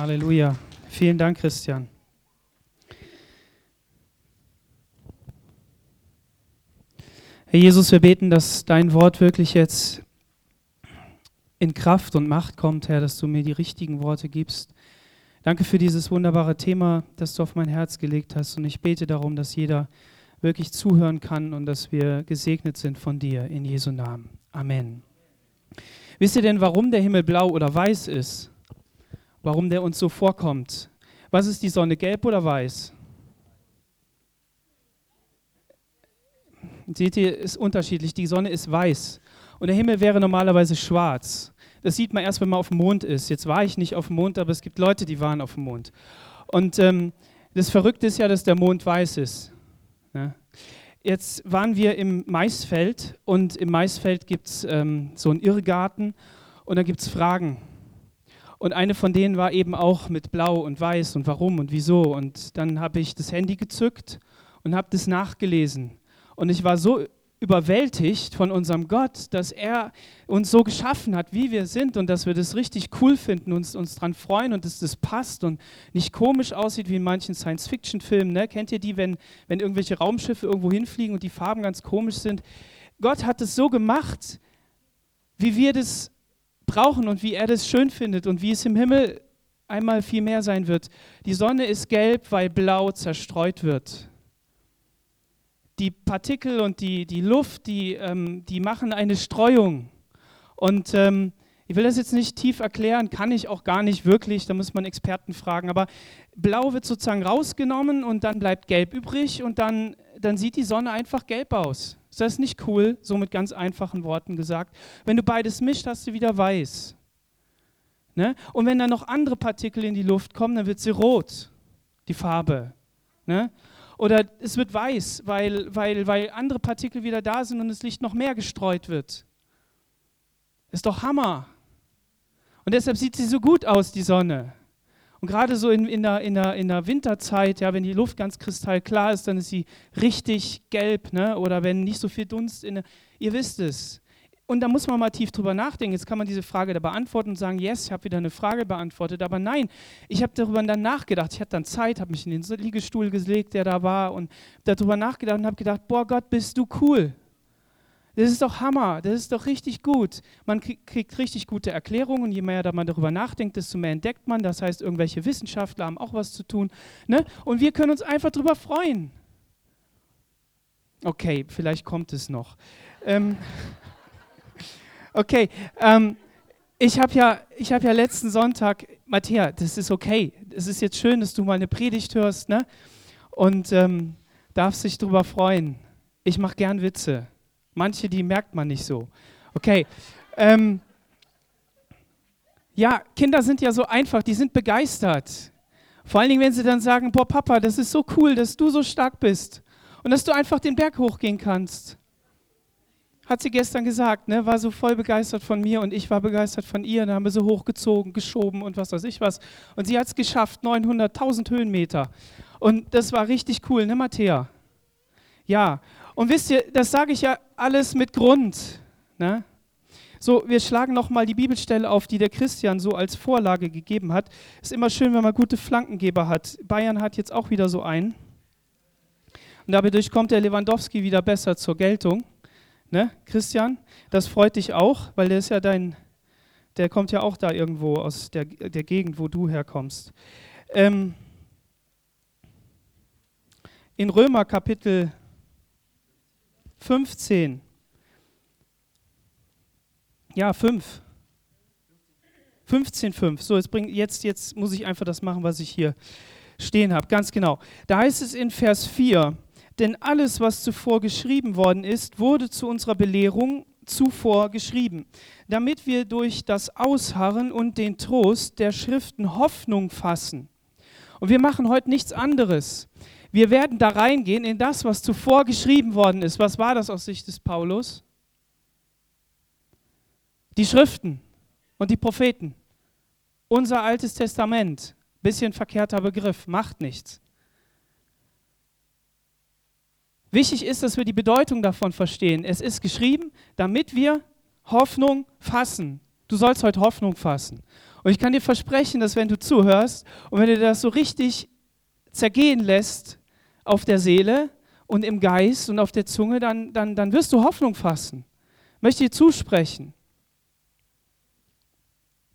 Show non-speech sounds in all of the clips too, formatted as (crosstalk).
Halleluja. Vielen Dank, Christian. Herr Jesus, wir beten, dass dein Wort wirklich jetzt in Kraft und Macht kommt, Herr, dass du mir die richtigen Worte gibst. Danke für dieses wunderbare Thema, das du auf mein Herz gelegt hast. Und ich bete darum, dass jeder wirklich zuhören kann und dass wir gesegnet sind von dir in Jesu Namen. Amen. Wisst ihr denn, warum der Himmel blau oder weiß ist? Warum der uns so vorkommt? Was ist die Sonne, gelb oder weiß? Seht ihr, ist unterschiedlich. Die Sonne ist weiß und der Himmel wäre normalerweise schwarz. Das sieht man erst, wenn man auf dem Mond ist. Jetzt war ich nicht auf dem Mond, aber es gibt Leute, die waren auf dem Mond. Und ähm, das Verrückte ist ja, dass der Mond weiß ist. Ja. Jetzt waren wir im Maisfeld und im Maisfeld gibt es ähm, so einen Irrgarten und da gibt es Fragen. Und eine von denen war eben auch mit Blau und Weiß und warum und wieso. Und dann habe ich das Handy gezückt und habe das nachgelesen. Und ich war so überwältigt von unserem Gott, dass er uns so geschaffen hat, wie wir sind und dass wir das richtig cool finden, uns, uns daran freuen und dass das passt und nicht komisch aussieht wie in manchen Science-Fiction-Filmen. Ne? Kennt ihr die, wenn, wenn irgendwelche Raumschiffe irgendwo hinfliegen und die Farben ganz komisch sind? Gott hat es so gemacht, wie wir das brauchen und wie er das schön findet und wie es im Himmel einmal viel mehr sein wird. Die Sonne ist gelb, weil blau zerstreut wird die Partikel und die, die Luft, die, ähm, die machen eine Streuung. Und ähm, ich will das jetzt nicht tief erklären, kann ich auch gar nicht wirklich, da muss man Experten fragen, aber blau wird sozusagen rausgenommen und dann bleibt gelb übrig und dann, dann sieht die Sonne einfach gelb aus. Ist das nicht cool, so mit ganz einfachen Worten gesagt? Wenn du beides mischt, hast du wieder weiß. Ne? Und wenn dann noch andere Partikel in die Luft kommen, dann wird sie rot, die Farbe. Ne? Oder es wird weiß, weil, weil, weil andere Partikel wieder da sind und das Licht noch mehr gestreut wird. Ist doch Hammer. Und deshalb sieht sie so gut aus, die Sonne. Und gerade so in, in, der, in, der, in der Winterzeit, ja, wenn die Luft ganz kristallklar ist, dann ist sie richtig gelb. Ne? Oder wenn nicht so viel Dunst in der, Ihr wisst es. Und da muss man mal tief drüber nachdenken. Jetzt kann man diese Frage da beantworten und sagen, yes, ich habe wieder eine Frage beantwortet. Aber nein, ich habe darüber dann nachgedacht. Ich hatte dann Zeit, habe mich in den Liegestuhl gelegt, der da war, und darüber nachgedacht und habe gedacht, boah Gott, bist du cool. Das ist doch Hammer, das ist doch richtig gut. Man kriegt richtig gute Erklärungen. Je mehr man darüber nachdenkt, desto mehr entdeckt man. Das heißt, irgendwelche Wissenschaftler haben auch was zu tun. Ne? Und wir können uns einfach darüber freuen. Okay, vielleicht kommt es noch. Ähm, Okay, ähm, ich habe ja, hab ja letzten Sonntag, Matthäa, das ist okay. Es ist jetzt schön, dass du mal eine Predigt hörst, ne? Und ähm, darfst dich darüber freuen. Ich mache gern Witze. Manche, die merkt man nicht so. Okay. Ähm, ja, Kinder sind ja so einfach, die sind begeistert. Vor allen Dingen, wenn sie dann sagen, boah Papa, das ist so cool, dass du so stark bist und dass du einfach den Berg hochgehen kannst hat sie gestern gesagt, ne, war so voll begeistert von mir und ich war begeistert von ihr. Dann haben wir so hochgezogen, geschoben und was weiß ich was. Und sie hat es geschafft, 900.000 Höhenmeter. Und das war richtig cool, ne, Matthäa? Ja. Und wisst ihr, das sage ich ja alles mit Grund. Ne? So, wir schlagen nochmal die Bibelstelle auf, die der Christian so als Vorlage gegeben hat. Ist immer schön, wenn man gute Flankengeber hat. Bayern hat jetzt auch wieder so einen. Und dadurch kommt der Lewandowski wieder besser zur Geltung. Ne, Christian? Das freut dich auch, weil der ist ja dein, der kommt ja auch da irgendwo aus der, der Gegend, wo du herkommst. Ähm, in Römer Kapitel 15, ja, 5. 15,5. So, jetzt, bring, jetzt, jetzt muss ich einfach das machen, was ich hier stehen habe. Ganz genau. Da heißt es in Vers 4, denn alles, was zuvor geschrieben worden ist, wurde zu unserer Belehrung zuvor geschrieben, damit wir durch das Ausharren und den Trost der Schriften Hoffnung fassen. Und wir machen heute nichts anderes. Wir werden da reingehen in das, was zuvor geschrieben worden ist. Was war das aus Sicht des Paulus? Die Schriften und die Propheten. Unser altes Testament. Bisschen verkehrter Begriff, macht nichts. Wichtig ist, dass wir die Bedeutung davon verstehen. Es ist geschrieben, damit wir Hoffnung fassen. Du sollst heute Hoffnung fassen. Und ich kann dir versprechen, dass wenn du zuhörst und wenn du das so richtig zergehen lässt auf der Seele und im Geist und auf der Zunge, dann, dann, dann wirst du Hoffnung fassen. Möchte dir zusprechen.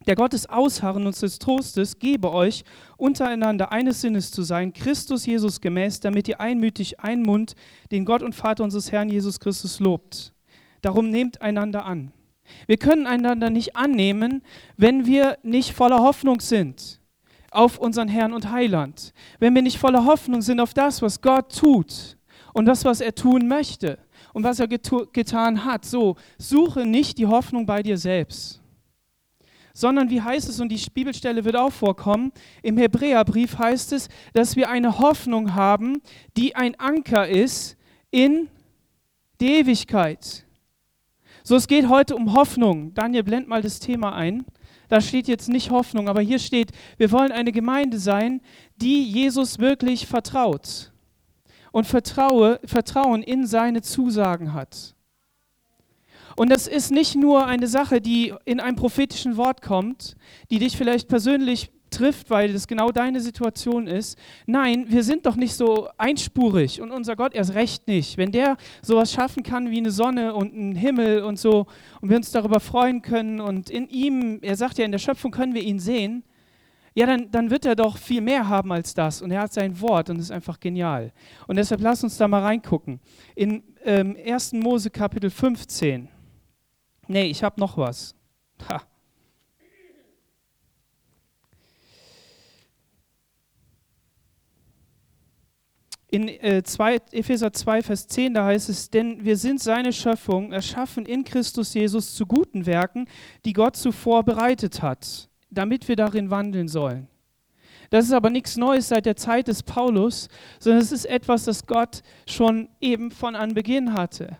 Der Gott des Ausharren und des Trostes gebe euch, untereinander eines Sinnes zu sein, Christus Jesus gemäß, damit ihr einmütig einen Mund den Gott und Vater unseres Herrn Jesus Christus lobt. Darum nehmt einander an. Wir können einander nicht annehmen, wenn wir nicht voller Hoffnung sind auf unseren Herrn und Heiland. Wenn wir nicht voller Hoffnung sind auf das, was Gott tut und das, was er tun möchte und was er getan hat. So, suche nicht die Hoffnung bei dir selbst sondern wie heißt es, und die Bibelstelle wird auch vorkommen, im Hebräerbrief heißt es, dass wir eine Hoffnung haben, die ein Anker ist in die Ewigkeit. So, es geht heute um Hoffnung. Daniel, blend mal das Thema ein. Da steht jetzt nicht Hoffnung, aber hier steht, wir wollen eine Gemeinde sein, die Jesus wirklich vertraut und Vertraue, Vertrauen in seine Zusagen hat. Und das ist nicht nur eine Sache, die in einem prophetischen Wort kommt, die dich vielleicht persönlich trifft, weil das genau deine Situation ist. Nein, wir sind doch nicht so einspurig und unser Gott erst recht nicht. Wenn der sowas schaffen kann wie eine Sonne und einen Himmel und so und wir uns darüber freuen können und in ihm, er sagt ja, in der Schöpfung können wir ihn sehen, ja, dann, dann wird er doch viel mehr haben als das. Und er hat sein Wort und ist einfach genial. Und deshalb lass uns da mal reingucken. In ähm, 1. Mose Kapitel 15. Nee, ich habe noch was. Ha. In äh, 2, Epheser 2, Vers 10, da heißt es, denn wir sind seine Schöpfung, erschaffen in Christus Jesus zu guten Werken, die Gott zuvor bereitet hat, damit wir darin wandeln sollen. Das ist aber nichts Neues seit der Zeit des Paulus, sondern es ist etwas, das Gott schon eben von Anbeginn hatte.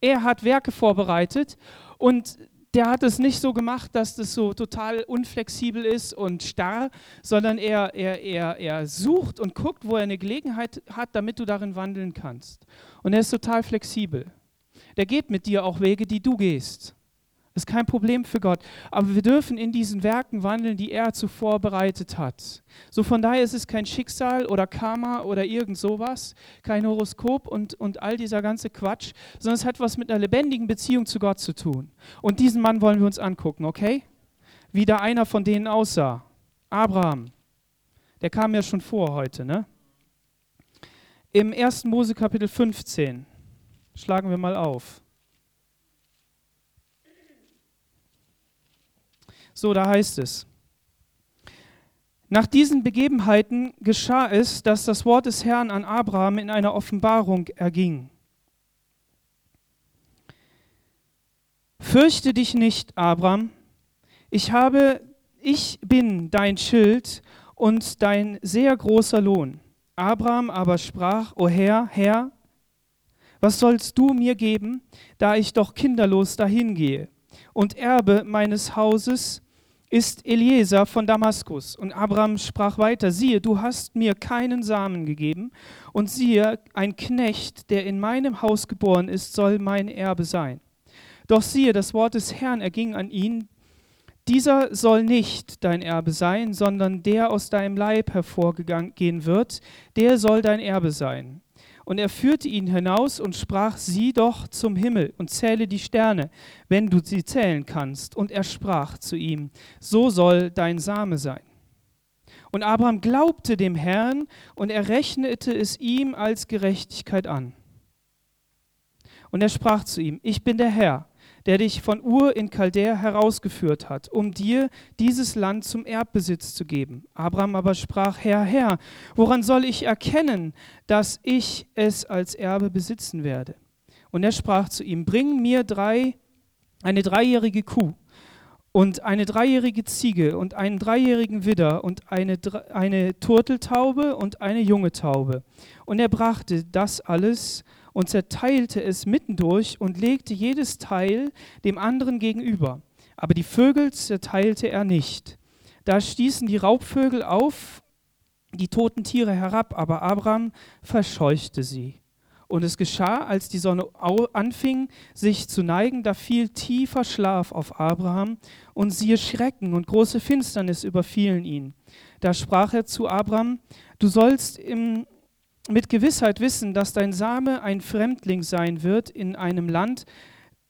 Er hat Werke vorbereitet und der hat es nicht so gemacht, dass das so total unflexibel ist und starr, sondern er, er, er, er sucht und guckt, wo er eine Gelegenheit hat, damit du darin wandeln kannst. Und er ist total flexibel. Der geht mit dir auch Wege, die du gehst. Ist kein Problem für Gott. Aber wir dürfen in diesen Werken wandeln, die er zuvor bereitet hat. So von daher ist es kein Schicksal oder Karma oder irgend sowas, kein Horoskop und, und all dieser ganze Quatsch, sondern es hat was mit einer lebendigen Beziehung zu Gott zu tun. Und diesen Mann wollen wir uns angucken, okay? Wie da einer von denen aussah. Abraham. Der kam ja schon vor heute, ne? Im 1. Mose Kapitel 15 schlagen wir mal auf. So, da heißt es. Nach diesen Begebenheiten geschah es, dass das Wort des Herrn an Abraham in einer Offenbarung erging. Fürchte dich nicht, Abraham, ich habe, ich bin dein Schild und dein sehr großer Lohn. Abraham aber sprach, O Herr, Herr, was sollst du mir geben, da ich doch kinderlos dahingehe und Erbe meines Hauses ist Eliezer von Damaskus. Und Abraham sprach weiter, siehe, du hast mir keinen Samen gegeben, und siehe, ein Knecht, der in meinem Haus geboren ist, soll mein Erbe sein. Doch siehe, das Wort des Herrn erging an ihn, dieser soll nicht dein Erbe sein, sondern der aus deinem Leib hervorgehen wird, der soll dein Erbe sein. Und er führte ihn hinaus und sprach, sieh doch zum Himmel und zähle die Sterne, wenn du sie zählen kannst. Und er sprach zu ihm, so soll dein Same sein. Und Abraham glaubte dem Herrn und er rechnete es ihm als Gerechtigkeit an. Und er sprach zu ihm, ich bin der Herr, der dich von Ur in Chaldea herausgeführt hat, um dir dieses Land zum Erbbesitz zu geben. Abraham aber sprach, Herr, Herr, woran soll ich erkennen, dass ich es als Erbe besitzen werde? Und er sprach zu ihm, bring mir drei, eine dreijährige Kuh und eine dreijährige Ziege und einen dreijährigen Widder und eine, eine Turteltaube und eine junge Taube. Und er brachte das alles und zerteilte es mittendurch und legte jedes Teil dem anderen gegenüber. Aber die Vögel zerteilte er nicht. Da stießen die Raubvögel auf die toten Tiere herab, aber Abraham verscheuchte sie. Und es geschah, als die Sonne anfing, sich zu neigen, da fiel tiefer Schlaf auf Abraham, und siehe Schrecken und große Finsternis überfielen ihn. Da sprach er zu Abraham, du sollst im, mit Gewissheit wissen, dass dein Same ein Fremdling sein wird in einem Land,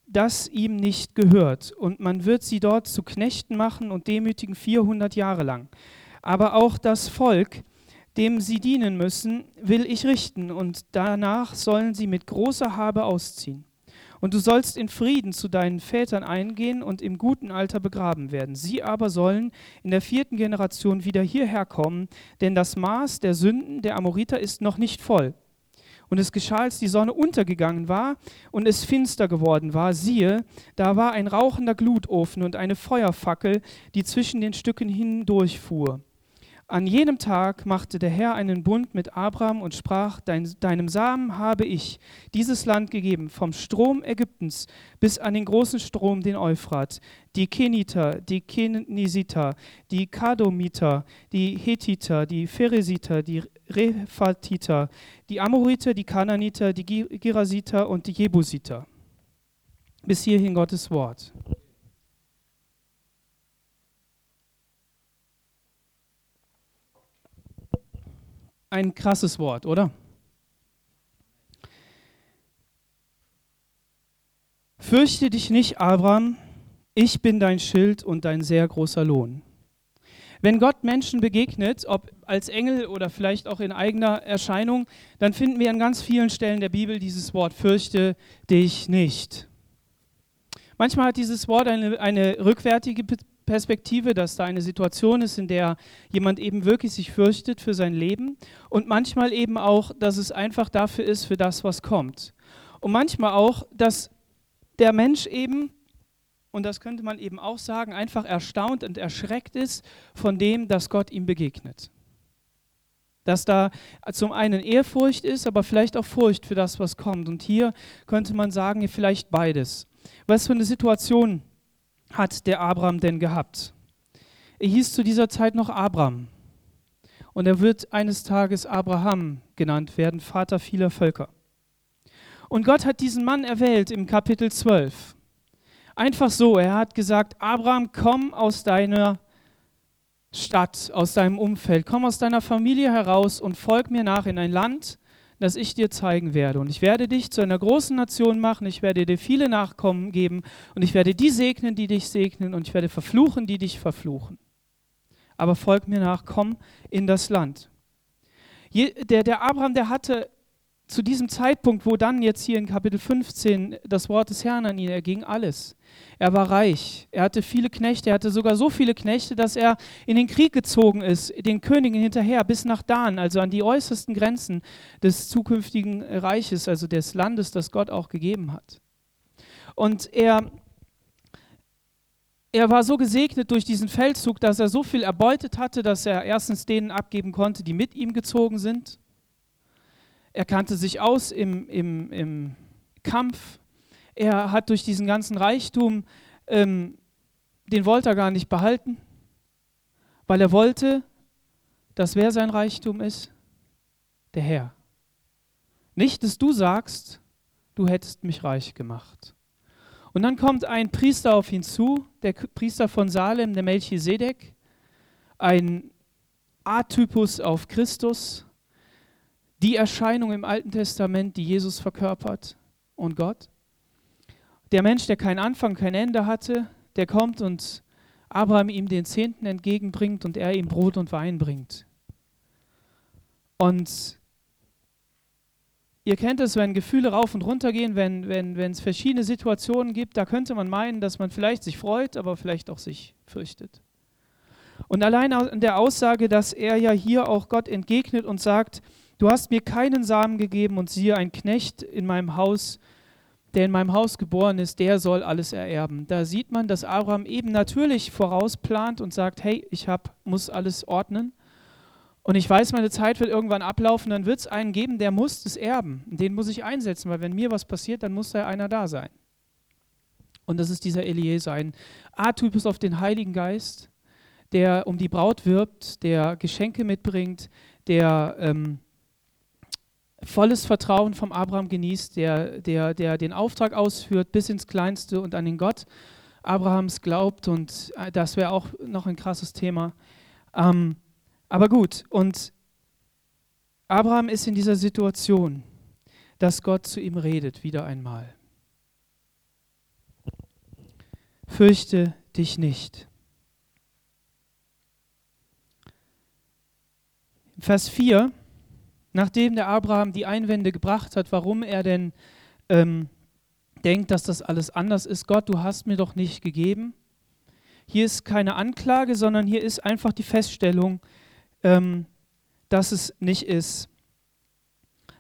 das ihm nicht gehört, und man wird sie dort zu Knechten machen und demütigen 400 Jahre lang. Aber auch das Volk, dem sie dienen müssen, will ich richten, und danach sollen sie mit großer Habe ausziehen. Und du sollst in Frieden zu deinen Vätern eingehen und im guten Alter begraben werden. Sie aber sollen in der vierten Generation wieder hierher kommen, denn das Maß der Sünden der Amoriter ist noch nicht voll. Und es geschah, als die Sonne untergegangen war und es finster geworden war, siehe, da war ein rauchender Glutofen und eine Feuerfackel, die zwischen den Stücken hindurchfuhr. An jenem Tag machte der Herr einen Bund mit Abraham und sprach, Dein, deinem Samen habe ich dieses Land gegeben, vom Strom Ägyptens bis an den großen Strom, den Euphrat, die Keniter, die Kenisiter, die Kadomiter, die Hethiter, die Pheresiter, die Rephatiter, die Amoriter, die Kananiter, die Girasiter und die Jebusiter. Bis hierhin Gottes Wort. Ein krasses Wort, oder? Fürchte dich nicht, Abraham, ich bin dein Schild und dein sehr großer Lohn. Wenn Gott Menschen begegnet, ob als Engel oder vielleicht auch in eigener Erscheinung, dann finden wir an ganz vielen Stellen der Bibel dieses Wort, fürchte dich nicht. Manchmal hat dieses Wort eine, eine rückwärtige Perspektive, dass da eine Situation ist, in der jemand eben wirklich sich fürchtet für sein Leben und manchmal eben auch, dass es einfach dafür ist, für das, was kommt. Und manchmal auch, dass der Mensch eben, und das könnte man eben auch sagen, einfach erstaunt und erschreckt ist von dem, dass Gott ihm begegnet. Dass da zum einen Ehrfurcht ist, aber vielleicht auch Furcht für das, was kommt. Und hier könnte man sagen, vielleicht beides. Was für eine Situation hat der Abraham denn gehabt? Er hieß zu dieser Zeit noch Abraham. Und er wird eines Tages Abraham genannt werden, Vater vieler Völker. Und Gott hat diesen Mann erwählt im Kapitel 12. Einfach so, er hat gesagt, Abraham, komm aus deiner Stadt, aus deinem Umfeld, komm aus deiner Familie heraus und folg mir nach in ein Land, das ich dir zeigen werde. Und ich werde dich zu einer großen Nation machen, ich werde dir viele Nachkommen geben und ich werde die segnen, die dich segnen und ich werde verfluchen, die dich verfluchen. Aber folg mir nach, komm in das Land. Der, der Abraham, der hatte zu diesem Zeitpunkt, wo dann jetzt hier in Kapitel 15 das Wort des Herrn an ihn erging, alles. Er war reich, er hatte viele Knechte, er hatte sogar so viele Knechte, dass er in den Krieg gezogen ist, den Königen hinterher, bis nach Dan, also an die äußersten Grenzen des zukünftigen Reiches, also des Landes, das Gott auch gegeben hat. Und er, er war so gesegnet durch diesen Feldzug, dass er so viel erbeutet hatte, dass er erstens denen abgeben konnte, die mit ihm gezogen sind er kannte sich aus im, im, im Kampf. Er hat durch diesen ganzen Reichtum, ähm, den wollte er gar nicht behalten, weil er wollte, dass wer sein Reichtum ist? Der Herr. Nicht, dass du sagst, du hättest mich reich gemacht. Und dann kommt ein Priester auf ihn zu, der Priester von Salem, der Melchisedek, ein A-Typus auf Christus, die Erscheinung im Alten Testament, die Jesus verkörpert und Gott. Der Mensch, der keinen Anfang, kein Ende hatte, der kommt und Abraham ihm den Zehnten entgegenbringt und er ihm Brot und Wein bringt. Und ihr kennt es, wenn Gefühle rauf und runter gehen, wenn, wenn, wenn es verschiedene Situationen gibt, da könnte man meinen, dass man vielleicht sich freut, aber vielleicht auch sich fürchtet. Und allein an der Aussage, dass er ja hier auch Gott entgegnet und sagt, Du hast mir keinen Samen gegeben und siehe, ein Knecht in meinem Haus, der in meinem Haus geboren ist, der soll alles ererben. Da sieht man, dass Abraham eben natürlich vorausplant und sagt, hey, ich hab, muss alles ordnen. Und ich weiß, meine Zeit wird irgendwann ablaufen, dann wird es einen geben, der muss es erben. Den muss ich einsetzen, weil wenn mir was passiert, dann muss da einer da sein. Und das ist dieser Eliezer, ein A-Typus auf den Heiligen Geist, der um die Braut wirbt, der Geschenke mitbringt, der ähm, volles Vertrauen vom Abraham genießt, der, der, der den Auftrag ausführt bis ins Kleinste und an den Gott Abrahams glaubt. Und äh, das wäre auch noch ein krasses Thema. Ähm, aber gut, und Abraham ist in dieser Situation, dass Gott zu ihm redet, wieder einmal. Fürchte dich nicht. Vers 4 nachdem der Abraham die Einwände gebracht hat, warum er denn ähm, denkt, dass das alles anders ist, Gott, du hast mir doch nicht gegeben. Hier ist keine Anklage, sondern hier ist einfach die Feststellung, ähm, dass es nicht ist.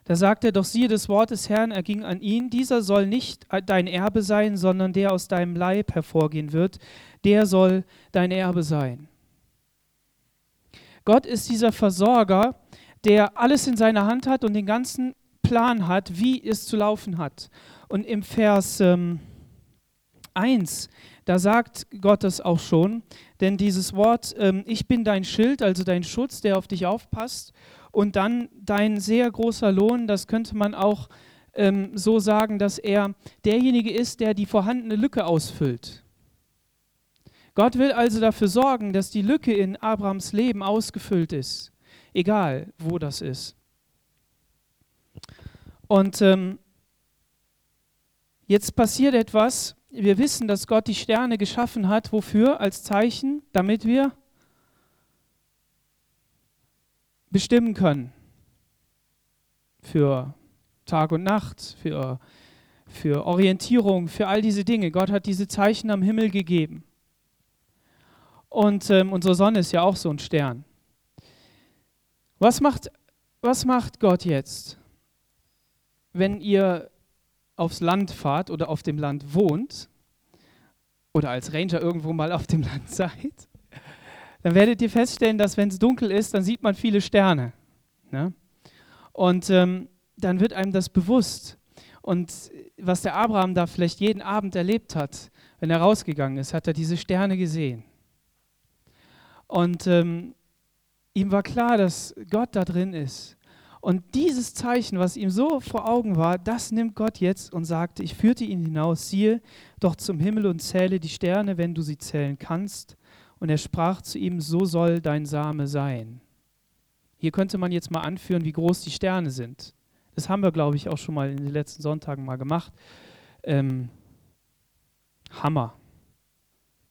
Da sagt er, doch siehe das Wort des Herrn erging an ihn, dieser soll nicht dein Erbe sein, sondern der aus deinem Leib hervorgehen wird, der soll dein Erbe sein. Gott ist dieser Versorger, der alles in seiner Hand hat und den ganzen Plan hat, wie es zu laufen hat. Und im Vers ähm, 1, da sagt Gott das auch schon, denn dieses Wort, ähm, ich bin dein Schild, also dein Schutz, der auf dich aufpasst, und dann dein sehr großer Lohn, das könnte man auch ähm, so sagen, dass er derjenige ist, der die vorhandene Lücke ausfüllt. Gott will also dafür sorgen, dass die Lücke in Abrahams Leben ausgefüllt ist egal wo das ist. Und ähm, jetzt passiert etwas. Wir wissen, dass Gott die Sterne geschaffen hat. Wofür? Als Zeichen, damit wir bestimmen können. Für Tag und Nacht, für, für Orientierung, für all diese Dinge. Gott hat diese Zeichen am Himmel gegeben. Und ähm, unsere Sonne ist ja auch so ein Stern. Was macht, was macht Gott jetzt, wenn ihr aufs Land fahrt oder auf dem Land wohnt oder als Ranger irgendwo mal auf dem Land (laughs) seid? Dann werdet ihr feststellen, dass wenn es dunkel ist, dann sieht man viele Sterne. Ne? Und ähm, dann wird einem das bewusst. Und was der Abraham da vielleicht jeden Abend erlebt hat, wenn er rausgegangen ist, hat er diese Sterne gesehen. Und ähm, Ihm war klar, dass Gott da drin ist. Und dieses Zeichen, was ihm so vor Augen war, das nimmt Gott jetzt und sagte, ich führte ihn hinaus, siehe doch zum Himmel und zähle die Sterne, wenn du sie zählen kannst. Und er sprach zu ihm, so soll dein Same sein. Hier könnte man jetzt mal anführen, wie groß die Sterne sind. Das haben wir, glaube ich, auch schon mal in den letzten Sonntagen mal gemacht. Ähm, Hammer.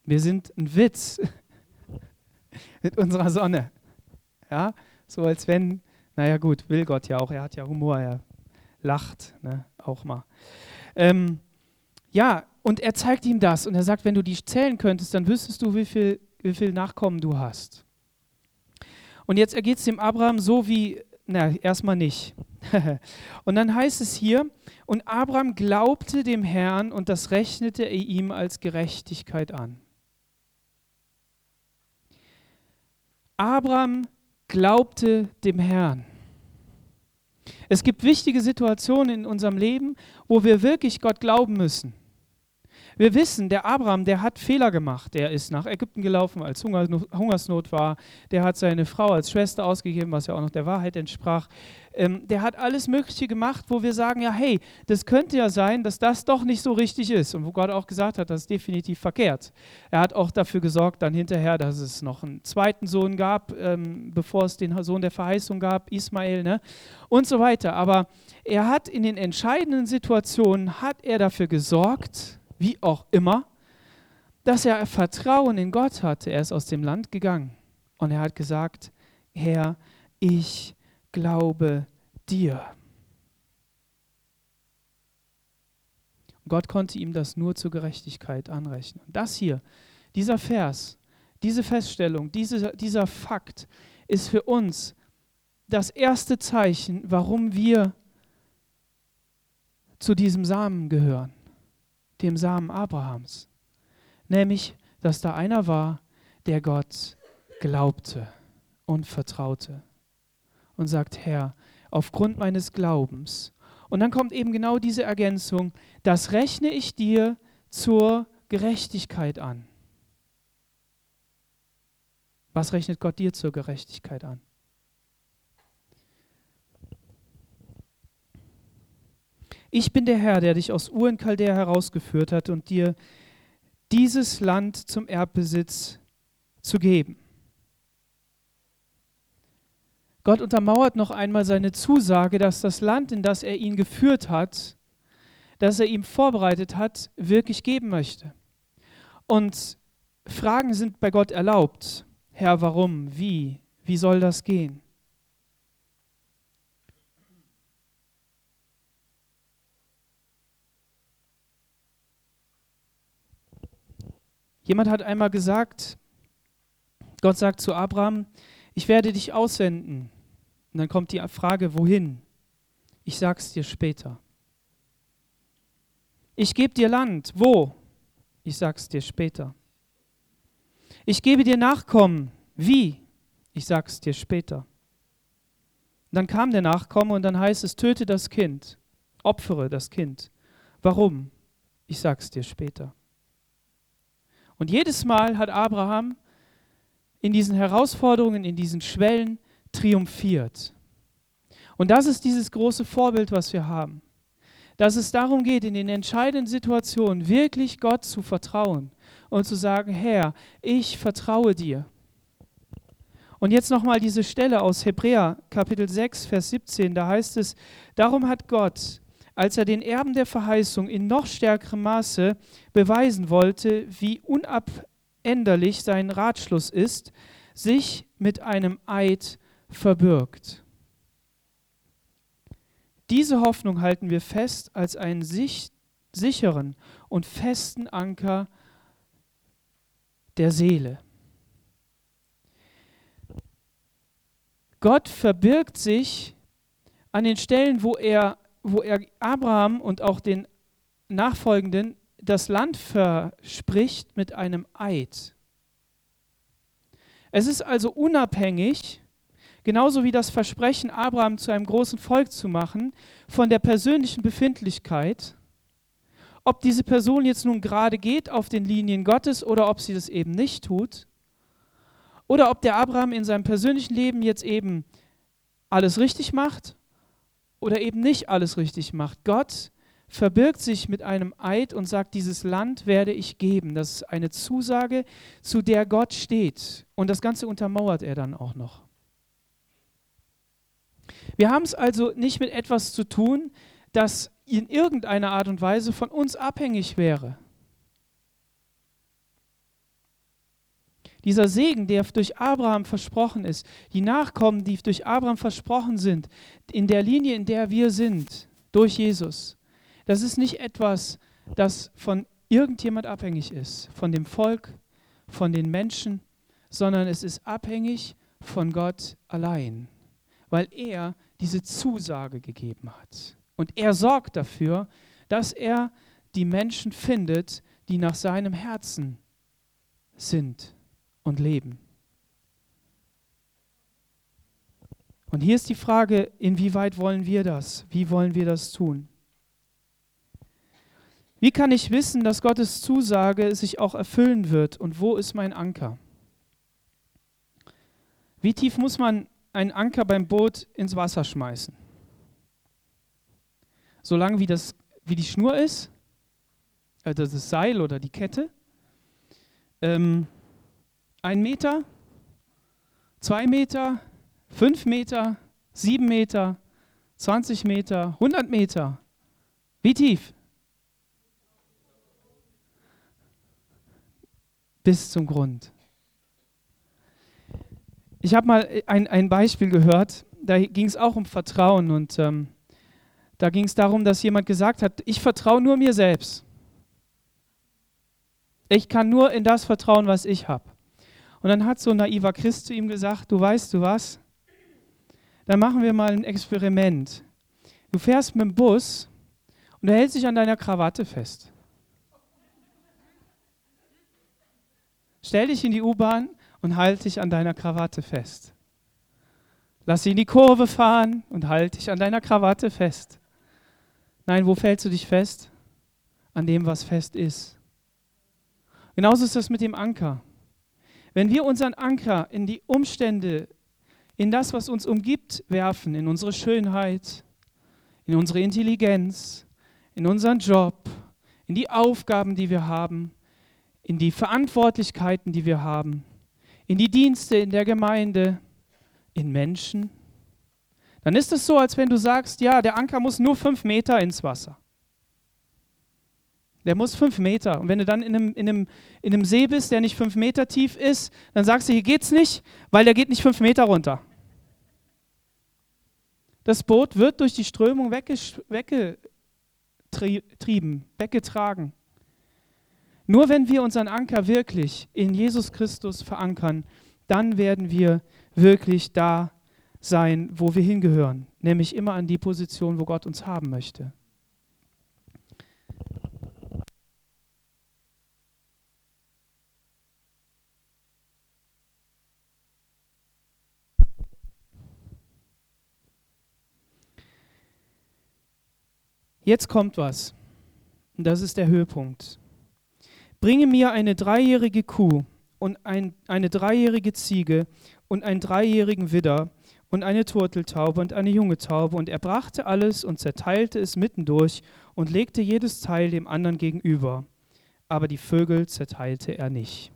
Wir sind ein Witz (laughs) mit unserer Sonne. Ja, so als wenn, naja gut, will Gott ja auch, er hat ja Humor, er lacht ne, auch mal. Ähm, ja, und er zeigt ihm das und er sagt, wenn du die zählen könntest, dann wüsstest du, wie viel, wie viel Nachkommen du hast. Und jetzt ergeht es dem Abraham so wie, na, erstmal nicht. (laughs) und dann heißt es hier, und Abraham glaubte dem Herrn und das rechnete er ihm als Gerechtigkeit an. Abraham glaubte dem Herrn. Es gibt wichtige Situationen in unserem Leben, wo wir wirklich Gott glauben müssen. Wir wissen, der Abraham, der hat Fehler gemacht. Der ist nach Ägypten gelaufen, als Hungersnot war. Der hat seine Frau als Schwester ausgegeben, was ja auch noch der Wahrheit entsprach. Ähm, der hat alles Mögliche gemacht, wo wir sagen, ja, hey, das könnte ja sein, dass das doch nicht so richtig ist. Und wo Gott auch gesagt hat, das ist definitiv verkehrt. Er hat auch dafür gesorgt, dann hinterher, dass es noch einen zweiten Sohn gab, ähm, bevor es den Sohn der Verheißung gab, Ismael, ne? und so weiter. Aber er hat in den entscheidenden Situationen, hat er dafür gesorgt, wie auch immer, dass er Vertrauen in Gott hatte. Er ist aus dem Land gegangen und er hat gesagt, Herr, ich glaube dir. Gott konnte ihm das nur zur Gerechtigkeit anrechnen. Das hier, dieser Vers, diese Feststellung, diese, dieser Fakt ist für uns das erste Zeichen, warum wir zu diesem Samen gehören dem Samen Abrahams. Nämlich, dass da einer war, der Gott glaubte und vertraute und sagt, Herr, aufgrund meines Glaubens. Und dann kommt eben genau diese Ergänzung, das rechne ich dir zur Gerechtigkeit an. Was rechnet Gott dir zur Gerechtigkeit an? Ich bin der Herr, der dich aus Ur in Chaldea herausgeführt hat und dir dieses Land zum Erbbesitz zu geben. Gott untermauert noch einmal seine Zusage, dass das Land, in das er ihn geführt hat, das er ihm vorbereitet hat, wirklich geben möchte. Und Fragen sind bei Gott erlaubt. Herr, warum? Wie? Wie soll das gehen? Jemand hat einmal gesagt, Gott sagt zu Abraham, ich werde dich aussenden. Und dann kommt die Frage, wohin? Ich sag's dir später. Ich gebe dir Land. Wo? Ich sag's dir später. Ich gebe dir Nachkommen. Wie? Ich sag's dir später. Und dann kam der Nachkomme und dann heißt es, töte das Kind, opfere das Kind. Warum? Ich sag's dir später. Und jedes Mal hat Abraham in diesen Herausforderungen, in diesen Schwellen triumphiert. Und das ist dieses große Vorbild, was wir haben. Dass es darum geht, in den entscheidenden Situationen wirklich Gott zu vertrauen und zu sagen, Herr, ich vertraue dir. Und jetzt nochmal diese Stelle aus Hebräer Kapitel 6, Vers 17, da heißt es, darum hat Gott als er den Erben der Verheißung in noch stärkerem Maße beweisen wollte, wie unabänderlich sein Ratschluss ist, sich mit einem Eid verbirgt. Diese Hoffnung halten wir fest als einen sich sicheren und festen Anker der Seele. Gott verbirgt sich an den Stellen, wo er wo er Abraham und auch den Nachfolgenden das Land verspricht mit einem Eid. Es ist also unabhängig, genauso wie das Versprechen, Abraham zu einem großen Volk zu machen, von der persönlichen Befindlichkeit, ob diese Person jetzt nun gerade geht auf den Linien Gottes oder ob sie das eben nicht tut, oder ob der Abraham in seinem persönlichen Leben jetzt eben alles richtig macht oder eben nicht alles richtig macht. Gott verbirgt sich mit einem Eid und sagt, dieses Land werde ich geben. Das ist eine Zusage, zu der Gott steht. Und das Ganze untermauert er dann auch noch. Wir haben es also nicht mit etwas zu tun, das in irgendeiner Art und Weise von uns abhängig wäre. Dieser Segen, der durch Abraham versprochen ist, die Nachkommen, die durch Abraham versprochen sind, in der Linie, in der wir sind, durch Jesus, das ist nicht etwas, das von irgendjemand abhängig ist, von dem Volk, von den Menschen, sondern es ist abhängig von Gott allein, weil er diese Zusage gegeben hat. Und er sorgt dafür, dass er die Menschen findet, die nach seinem Herzen sind und leben. Und hier ist die Frage, inwieweit wollen wir das? Wie wollen wir das tun? Wie kann ich wissen, dass Gottes Zusage sich auch erfüllen wird und wo ist mein Anker? Wie tief muss man einen Anker beim Boot ins Wasser schmeißen? Solange wie, das, wie die Schnur ist, also das Seil oder die Kette, ähm, ein Meter, zwei Meter, fünf Meter, sieben Meter, 20 Meter, 100 Meter. Wie tief? Bis zum Grund. Ich habe mal ein, ein Beispiel gehört, da ging es auch um Vertrauen und ähm, da ging es darum, dass jemand gesagt hat, ich vertraue nur mir selbst. Ich kann nur in das vertrauen, was ich habe. Und dann hat so ein naiver Christ zu ihm gesagt, du weißt du was, dann machen wir mal ein Experiment. Du fährst mit dem Bus und du hältst dich an deiner Krawatte fest. Stell dich in die U-Bahn und halt dich an deiner Krawatte fest. Lass sie in die Kurve fahren und halt dich an deiner Krawatte fest. Nein, wo fällst du dich fest? An dem, was fest ist. Genauso ist das mit dem Anker. Wenn wir unseren Anker in die Umstände, in das, was uns umgibt, werfen, in unsere Schönheit, in unsere Intelligenz, in unseren Job, in die Aufgaben, die wir haben, in die Verantwortlichkeiten, die wir haben, in die Dienste in der Gemeinde, in Menschen, dann ist es so, als wenn du sagst, ja, der Anker muss nur fünf Meter ins Wasser. Der muss fünf Meter. Und wenn du dann in einem, in, einem, in einem See bist, der nicht fünf Meter tief ist, dann sagst du, hier geht's nicht, weil der geht nicht fünf Meter runter. Das Boot wird durch die Strömung weggetrieben, weggetragen. Nur wenn wir unseren Anker wirklich in Jesus Christus verankern, dann werden wir wirklich da sein, wo wir hingehören, nämlich immer an die Position, wo Gott uns haben möchte. Jetzt kommt was. Und das ist der Höhepunkt. Bringe mir eine dreijährige Kuh und ein, eine dreijährige Ziege und einen dreijährigen Widder und eine Turteltaube und eine junge Taube. Und er brachte alles und zerteilte es mittendurch und legte jedes Teil dem anderen gegenüber. Aber die Vögel zerteilte er nicht.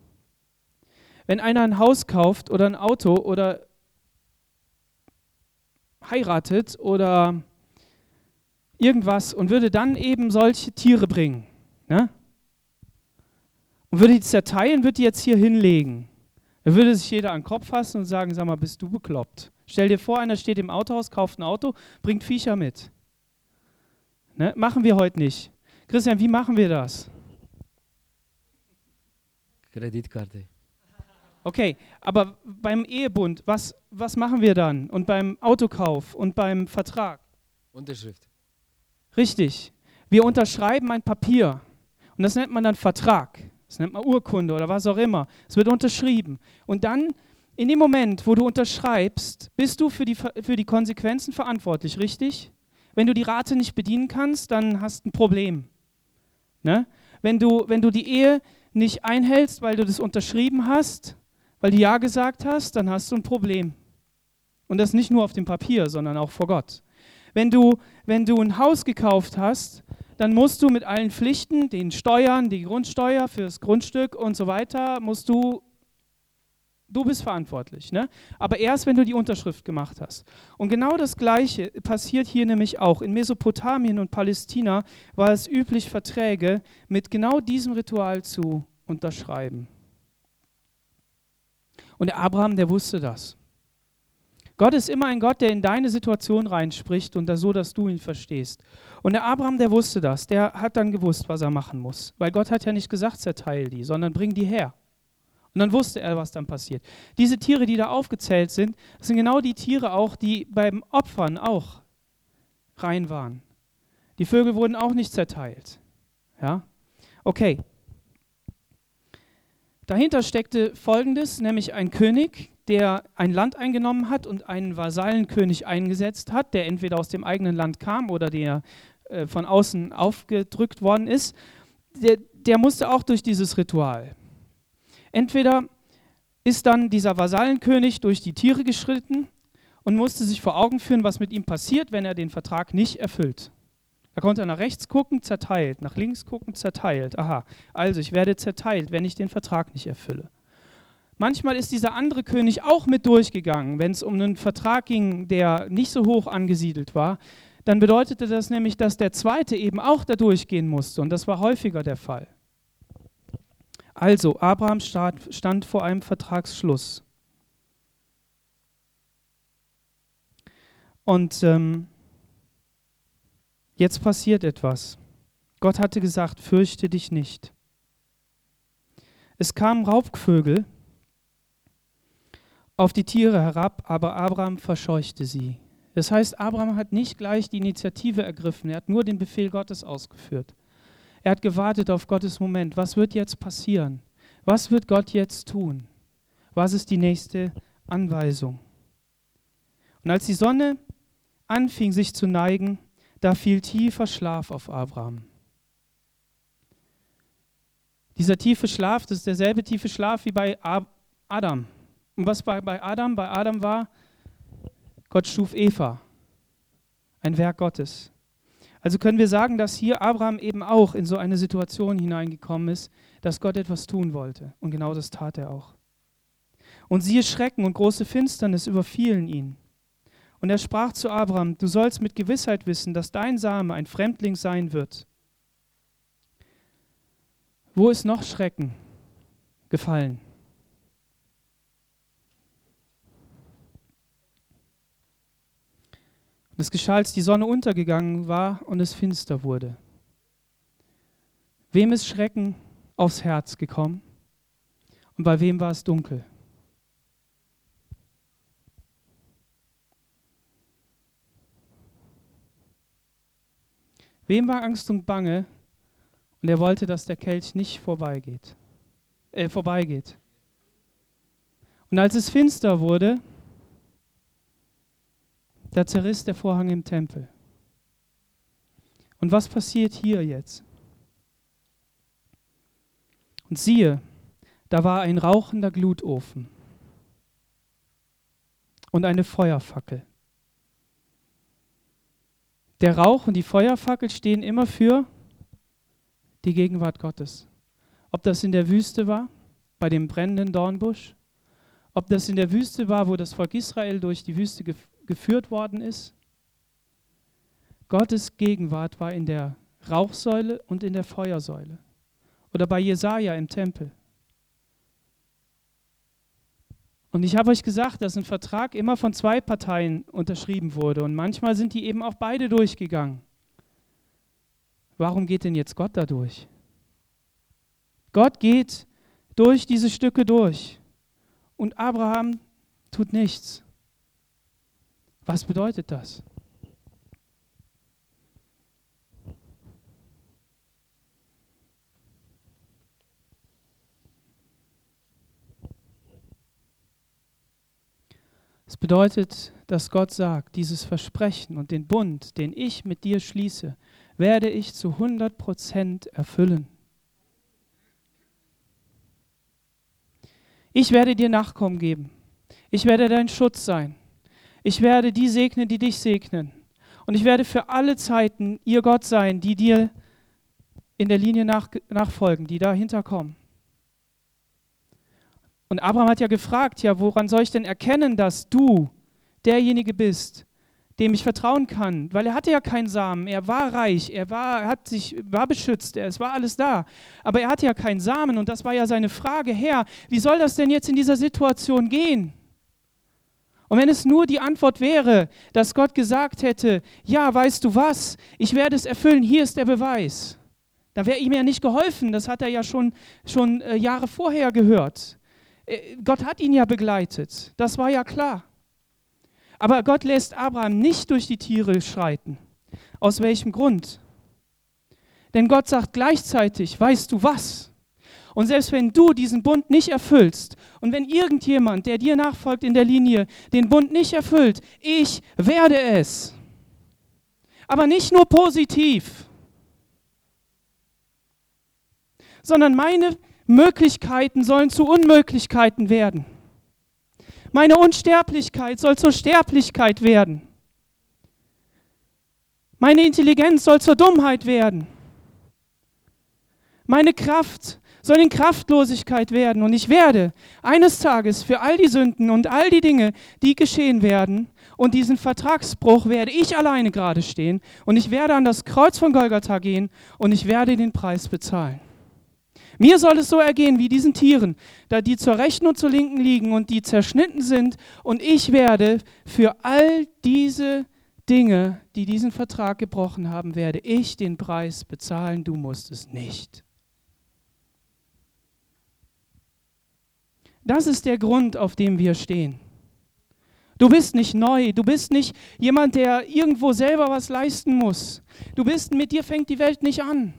Wenn einer ein Haus kauft oder ein Auto oder heiratet oder irgendwas und würde dann eben solche Tiere bringen. Ne? Und würde die zerteilen, würde die jetzt hier hinlegen. Dann würde sich jeder an den Kopf fassen und sagen, sag mal, bist du bekloppt? Stell dir vor, einer steht im Autohaus, kauft ein Auto, bringt Viecher mit. Ne? Machen wir heute nicht. Christian, wie machen wir das? Kreditkarte. Okay, aber beim Ehebund, was, was machen wir dann? Und beim Autokauf und beim Vertrag? Unterschrift. Richtig. Wir unterschreiben ein Papier und das nennt man dann Vertrag. Das nennt man Urkunde oder was auch immer. Es wird unterschrieben. Und dann, in dem Moment, wo du unterschreibst, bist du für die, für die Konsequenzen verantwortlich, richtig? Wenn du die Rate nicht bedienen kannst, dann hast du ein Problem. Ne? Wenn, du, wenn du die Ehe nicht einhältst, weil du das unterschrieben hast, weil du Ja gesagt hast, dann hast du ein Problem. Und das nicht nur auf dem Papier, sondern auch vor Gott. Wenn du, wenn du ein Haus gekauft hast, dann musst du mit allen Pflichten, den Steuern, die Grundsteuer fürs Grundstück und so weiter, musst du, du bist verantwortlich. Ne? Aber erst, wenn du die Unterschrift gemacht hast. Und genau das Gleiche passiert hier nämlich auch. In Mesopotamien und Palästina war es üblich, Verträge mit genau diesem Ritual zu unterschreiben. Und der Abraham, der wusste das. Gott ist immer ein Gott, der in deine Situation reinspricht und das so, dass du ihn verstehst. Und der Abraham, der wusste das, der hat dann gewusst, was er machen muss. Weil Gott hat ja nicht gesagt, zerteil die, sondern bring die her. Und dann wusste er, was dann passiert. Diese Tiere, die da aufgezählt sind, sind genau die Tiere auch, die beim Opfern auch rein waren. Die Vögel wurden auch nicht zerteilt. Ja? Okay. Dahinter steckte Folgendes, nämlich ein König, der ein Land eingenommen hat und einen Vasallenkönig eingesetzt hat, der entweder aus dem eigenen Land kam oder der äh, von außen aufgedrückt worden ist, der, der musste auch durch dieses Ritual. Entweder ist dann dieser Vasallenkönig durch die Tiere geschritten und musste sich vor Augen führen, was mit ihm passiert, wenn er den Vertrag nicht erfüllt. Da konnte er nach rechts gucken, zerteilt, nach links gucken, zerteilt. Aha, also ich werde zerteilt, wenn ich den Vertrag nicht erfülle. Manchmal ist dieser andere König auch mit durchgegangen, wenn es um einen Vertrag ging, der nicht so hoch angesiedelt war. Dann bedeutete das nämlich, dass der zweite eben auch da durchgehen musste. Und das war häufiger der Fall. Also, Abraham stand vor einem Vertragsschluss. Und ähm, jetzt passiert etwas. Gott hatte gesagt, fürchte dich nicht. Es kamen Raubvögel auf die Tiere herab, aber Abraham verscheuchte sie. Das heißt, Abraham hat nicht gleich die Initiative ergriffen, er hat nur den Befehl Gottes ausgeführt. Er hat gewartet auf Gottes Moment. Was wird jetzt passieren? Was wird Gott jetzt tun? Was ist die nächste Anweisung? Und als die Sonne anfing sich zu neigen, da fiel tiefer Schlaf auf Abraham. Dieser tiefe Schlaf, das ist derselbe tiefe Schlaf wie bei Adam. Und was war bei Adam? Bei Adam war, Gott schuf Eva, ein Werk Gottes. Also können wir sagen, dass hier Abraham eben auch in so eine Situation hineingekommen ist, dass Gott etwas tun wollte. Und genau das tat er auch. Und siehe Schrecken und große Finsternis überfielen ihn. Und er sprach zu Abraham, du sollst mit Gewissheit wissen, dass dein Same ein Fremdling sein wird. Wo ist noch Schrecken gefallen? Und es geschah, als die Sonne untergegangen war und es finster wurde. Wem ist Schrecken aufs Herz gekommen und bei wem war es dunkel? Wem war Angst und Bange und er wollte, dass der Kelch nicht vorbeigeht? Äh, vorbeigeht. Und als es finster wurde, da zerriss der Vorhang im Tempel. Und was passiert hier jetzt? Und siehe, da war ein rauchender Glutofen und eine Feuerfackel. Der Rauch und die Feuerfackel stehen immer für die Gegenwart Gottes. Ob das in der Wüste war, bei dem brennenden Dornbusch, ob das in der Wüste war, wo das Volk Israel durch die Wüste geführt worden ist. Gottes Gegenwart war in der Rauchsäule und in der Feuersäule. Oder bei Jesaja im Tempel. Und ich habe euch gesagt, dass ein Vertrag immer von zwei Parteien unterschrieben wurde. Und manchmal sind die eben auch beide durchgegangen. Warum geht denn jetzt Gott da durch? Gott geht durch diese Stücke durch. Und Abraham tut nichts. Was bedeutet das? Es bedeutet, dass Gott sagt, dieses Versprechen und den Bund, den ich mit dir schließe, werde ich zu 100 Prozent erfüllen. Ich werde dir Nachkommen geben. Ich werde dein Schutz sein. Ich werde die segnen, die dich segnen. Und ich werde für alle Zeiten ihr Gott sein, die dir in der Linie nach, nachfolgen, die dahinter kommen. Und Abraham hat ja gefragt, ja, woran soll ich denn erkennen, dass du derjenige bist, dem ich vertrauen kann? Weil er hatte ja keinen Samen, er war reich, er war, hat sich, war beschützt, es war alles da. Aber er hatte ja keinen Samen und das war ja seine Frage, Herr, wie soll das denn jetzt in dieser Situation gehen? Und wenn es nur die Antwort wäre, dass Gott gesagt hätte, ja, weißt du was, ich werde es erfüllen, hier ist der Beweis, dann wäre ihm ja nicht geholfen, das hat er ja schon, schon äh, Jahre vorher gehört. Äh, Gott hat ihn ja begleitet, das war ja klar. Aber Gott lässt Abraham nicht durch die Tiere schreiten. Aus welchem Grund? Denn Gott sagt gleichzeitig, weißt du was? Und selbst wenn du diesen Bund nicht erfüllst und wenn irgendjemand, der dir nachfolgt in der Linie, den Bund nicht erfüllt, ich werde es. Aber nicht nur positiv, sondern meine Möglichkeiten sollen zu Unmöglichkeiten werden. Meine Unsterblichkeit soll zur Sterblichkeit werden. Meine Intelligenz soll zur Dummheit werden. Meine Kraft soll in Kraftlosigkeit werden. Und ich werde eines Tages für all die Sünden und all die Dinge, die geschehen werden, und diesen Vertragsbruch werde ich alleine gerade stehen. Und ich werde an das Kreuz von Golgatha gehen und ich werde den Preis bezahlen. Mir soll es so ergehen wie diesen Tieren, da die zur rechten und zur linken liegen und die zerschnitten sind. Und ich werde für all diese Dinge, die diesen Vertrag gebrochen haben, werde ich den Preis bezahlen. Du musst es nicht. Das ist der Grund, auf dem wir stehen. Du bist nicht neu, du bist nicht jemand, der irgendwo selber was leisten muss. Du bist, mit dir fängt die Welt nicht an.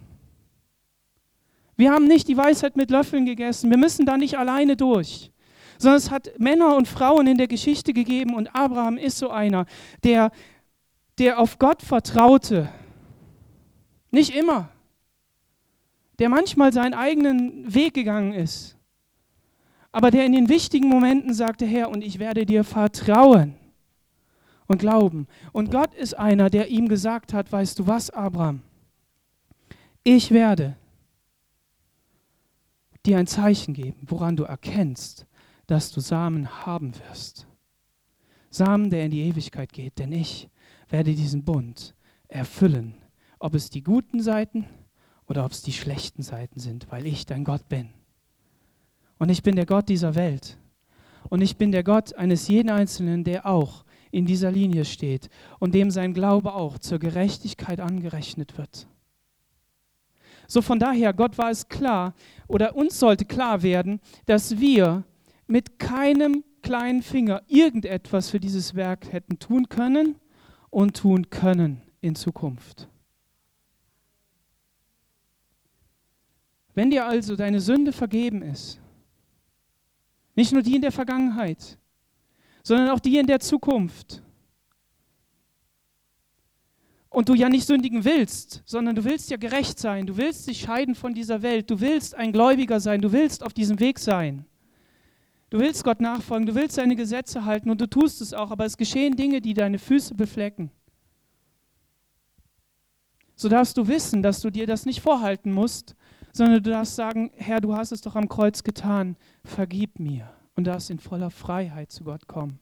Wir haben nicht die Weisheit mit Löffeln gegessen, wir müssen da nicht alleine durch, sondern es hat Männer und Frauen in der Geschichte gegeben und Abraham ist so einer, der, der auf Gott vertraute. Nicht immer, der manchmal seinen eigenen Weg gegangen ist aber der in den wichtigen Momenten sagte, Herr, und ich werde dir vertrauen. und glauben. Und Gott ist einer, der ihm gesagt hat, weißt du was, Abraham, ich werde dir ein Zeichen geben, woran du erkennst, dass du Samen haben wirst. Samen, der in die Ewigkeit geht, denn ich werde diesen Bund erfüllen, ob es die guten Seiten oder ob es die schlechten Seiten sind, weil ich dein Gott bin. Und ich bin der Gott dieser Welt. Und ich bin der Gott eines jeden Einzelnen, der auch in dieser Linie steht und dem sein Glaube auch zur Gerechtigkeit angerechnet wird. So von daher, Gott war es klar, oder uns sollte klar werden, dass wir mit keinem kleinen Finger irgendetwas für dieses Werk hätten tun können und tun können in Zukunft. Wenn dir also deine Sünde vergeben ist, nicht nur die in der Vergangenheit, sondern auch die in der Zukunft, und du ja nicht sündigen willst, sondern du willst ja gerecht sein, du willst dich scheiden von dieser Welt, du willst ein Gläubiger sein, du willst auf diesem Weg sein. Du willst Gott nachfolgen, du willst seine Gesetze halten und du tust es auch, aber es geschehen Dinge, die deine Füße beflecken. So darfst du wissen, dass du dir das nicht vorhalten musst, sondern du darfst sagen, Herr, du hast es doch am Kreuz getan, vergib mir und darfst in voller Freiheit zu Gott kommen.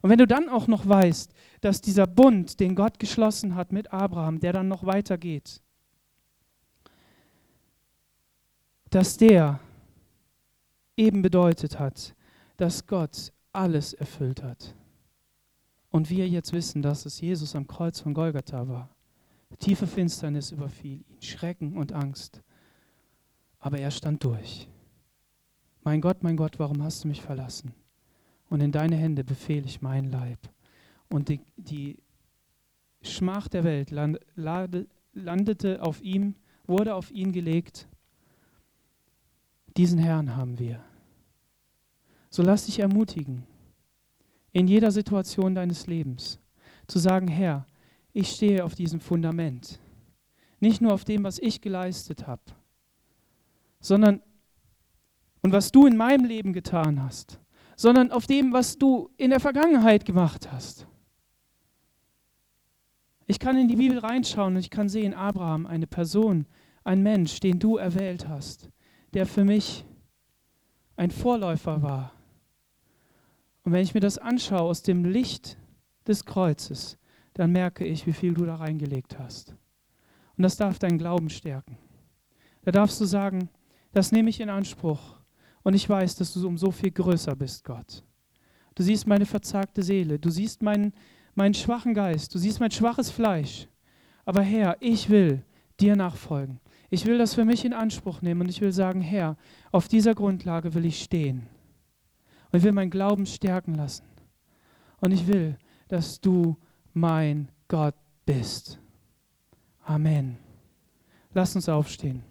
Und wenn du dann auch noch weißt, dass dieser Bund, den Gott geschlossen hat mit Abraham, der dann noch weitergeht, dass der eben bedeutet hat, dass Gott alles erfüllt hat. Und wir jetzt wissen, dass es Jesus am Kreuz von Golgatha war. Tiefe Finsternis überfiel ihn, Schrecken und Angst. Aber er stand durch. Mein Gott, mein Gott, warum hast du mich verlassen? Und in deine Hände befehle ich meinen Leib. Und die, die Schmach der Welt land, landete auf ihm, wurde auf ihn gelegt. Diesen Herrn haben wir. So lass dich ermutigen, in jeder Situation deines Lebens zu sagen, Herr, ich stehe auf diesem Fundament. Nicht nur auf dem, was ich geleistet habe, sondern und was du in meinem Leben getan hast, sondern auf dem, was du in der Vergangenheit gemacht hast. Ich kann in die Bibel reinschauen und ich kann sehen, Abraham, eine Person, ein Mensch, den du erwählt hast, der für mich ein Vorläufer war. Und wenn ich mir das anschaue aus dem Licht des Kreuzes, dann merke ich, wie viel du da reingelegt hast. Und das darf deinen Glauben stärken. Da darfst du sagen, das nehme ich in Anspruch und ich weiß, dass du um so viel größer bist, Gott. Du siehst meine verzagte Seele, du siehst meinen, meinen schwachen Geist, du siehst mein schwaches Fleisch. Aber Herr, ich will dir nachfolgen. Ich will das für mich in Anspruch nehmen und ich will sagen, Herr, auf dieser Grundlage will ich stehen. Und ich will meinen Glauben stärken lassen. Und ich will, dass du mein Gott bist. Amen. Lass uns aufstehen.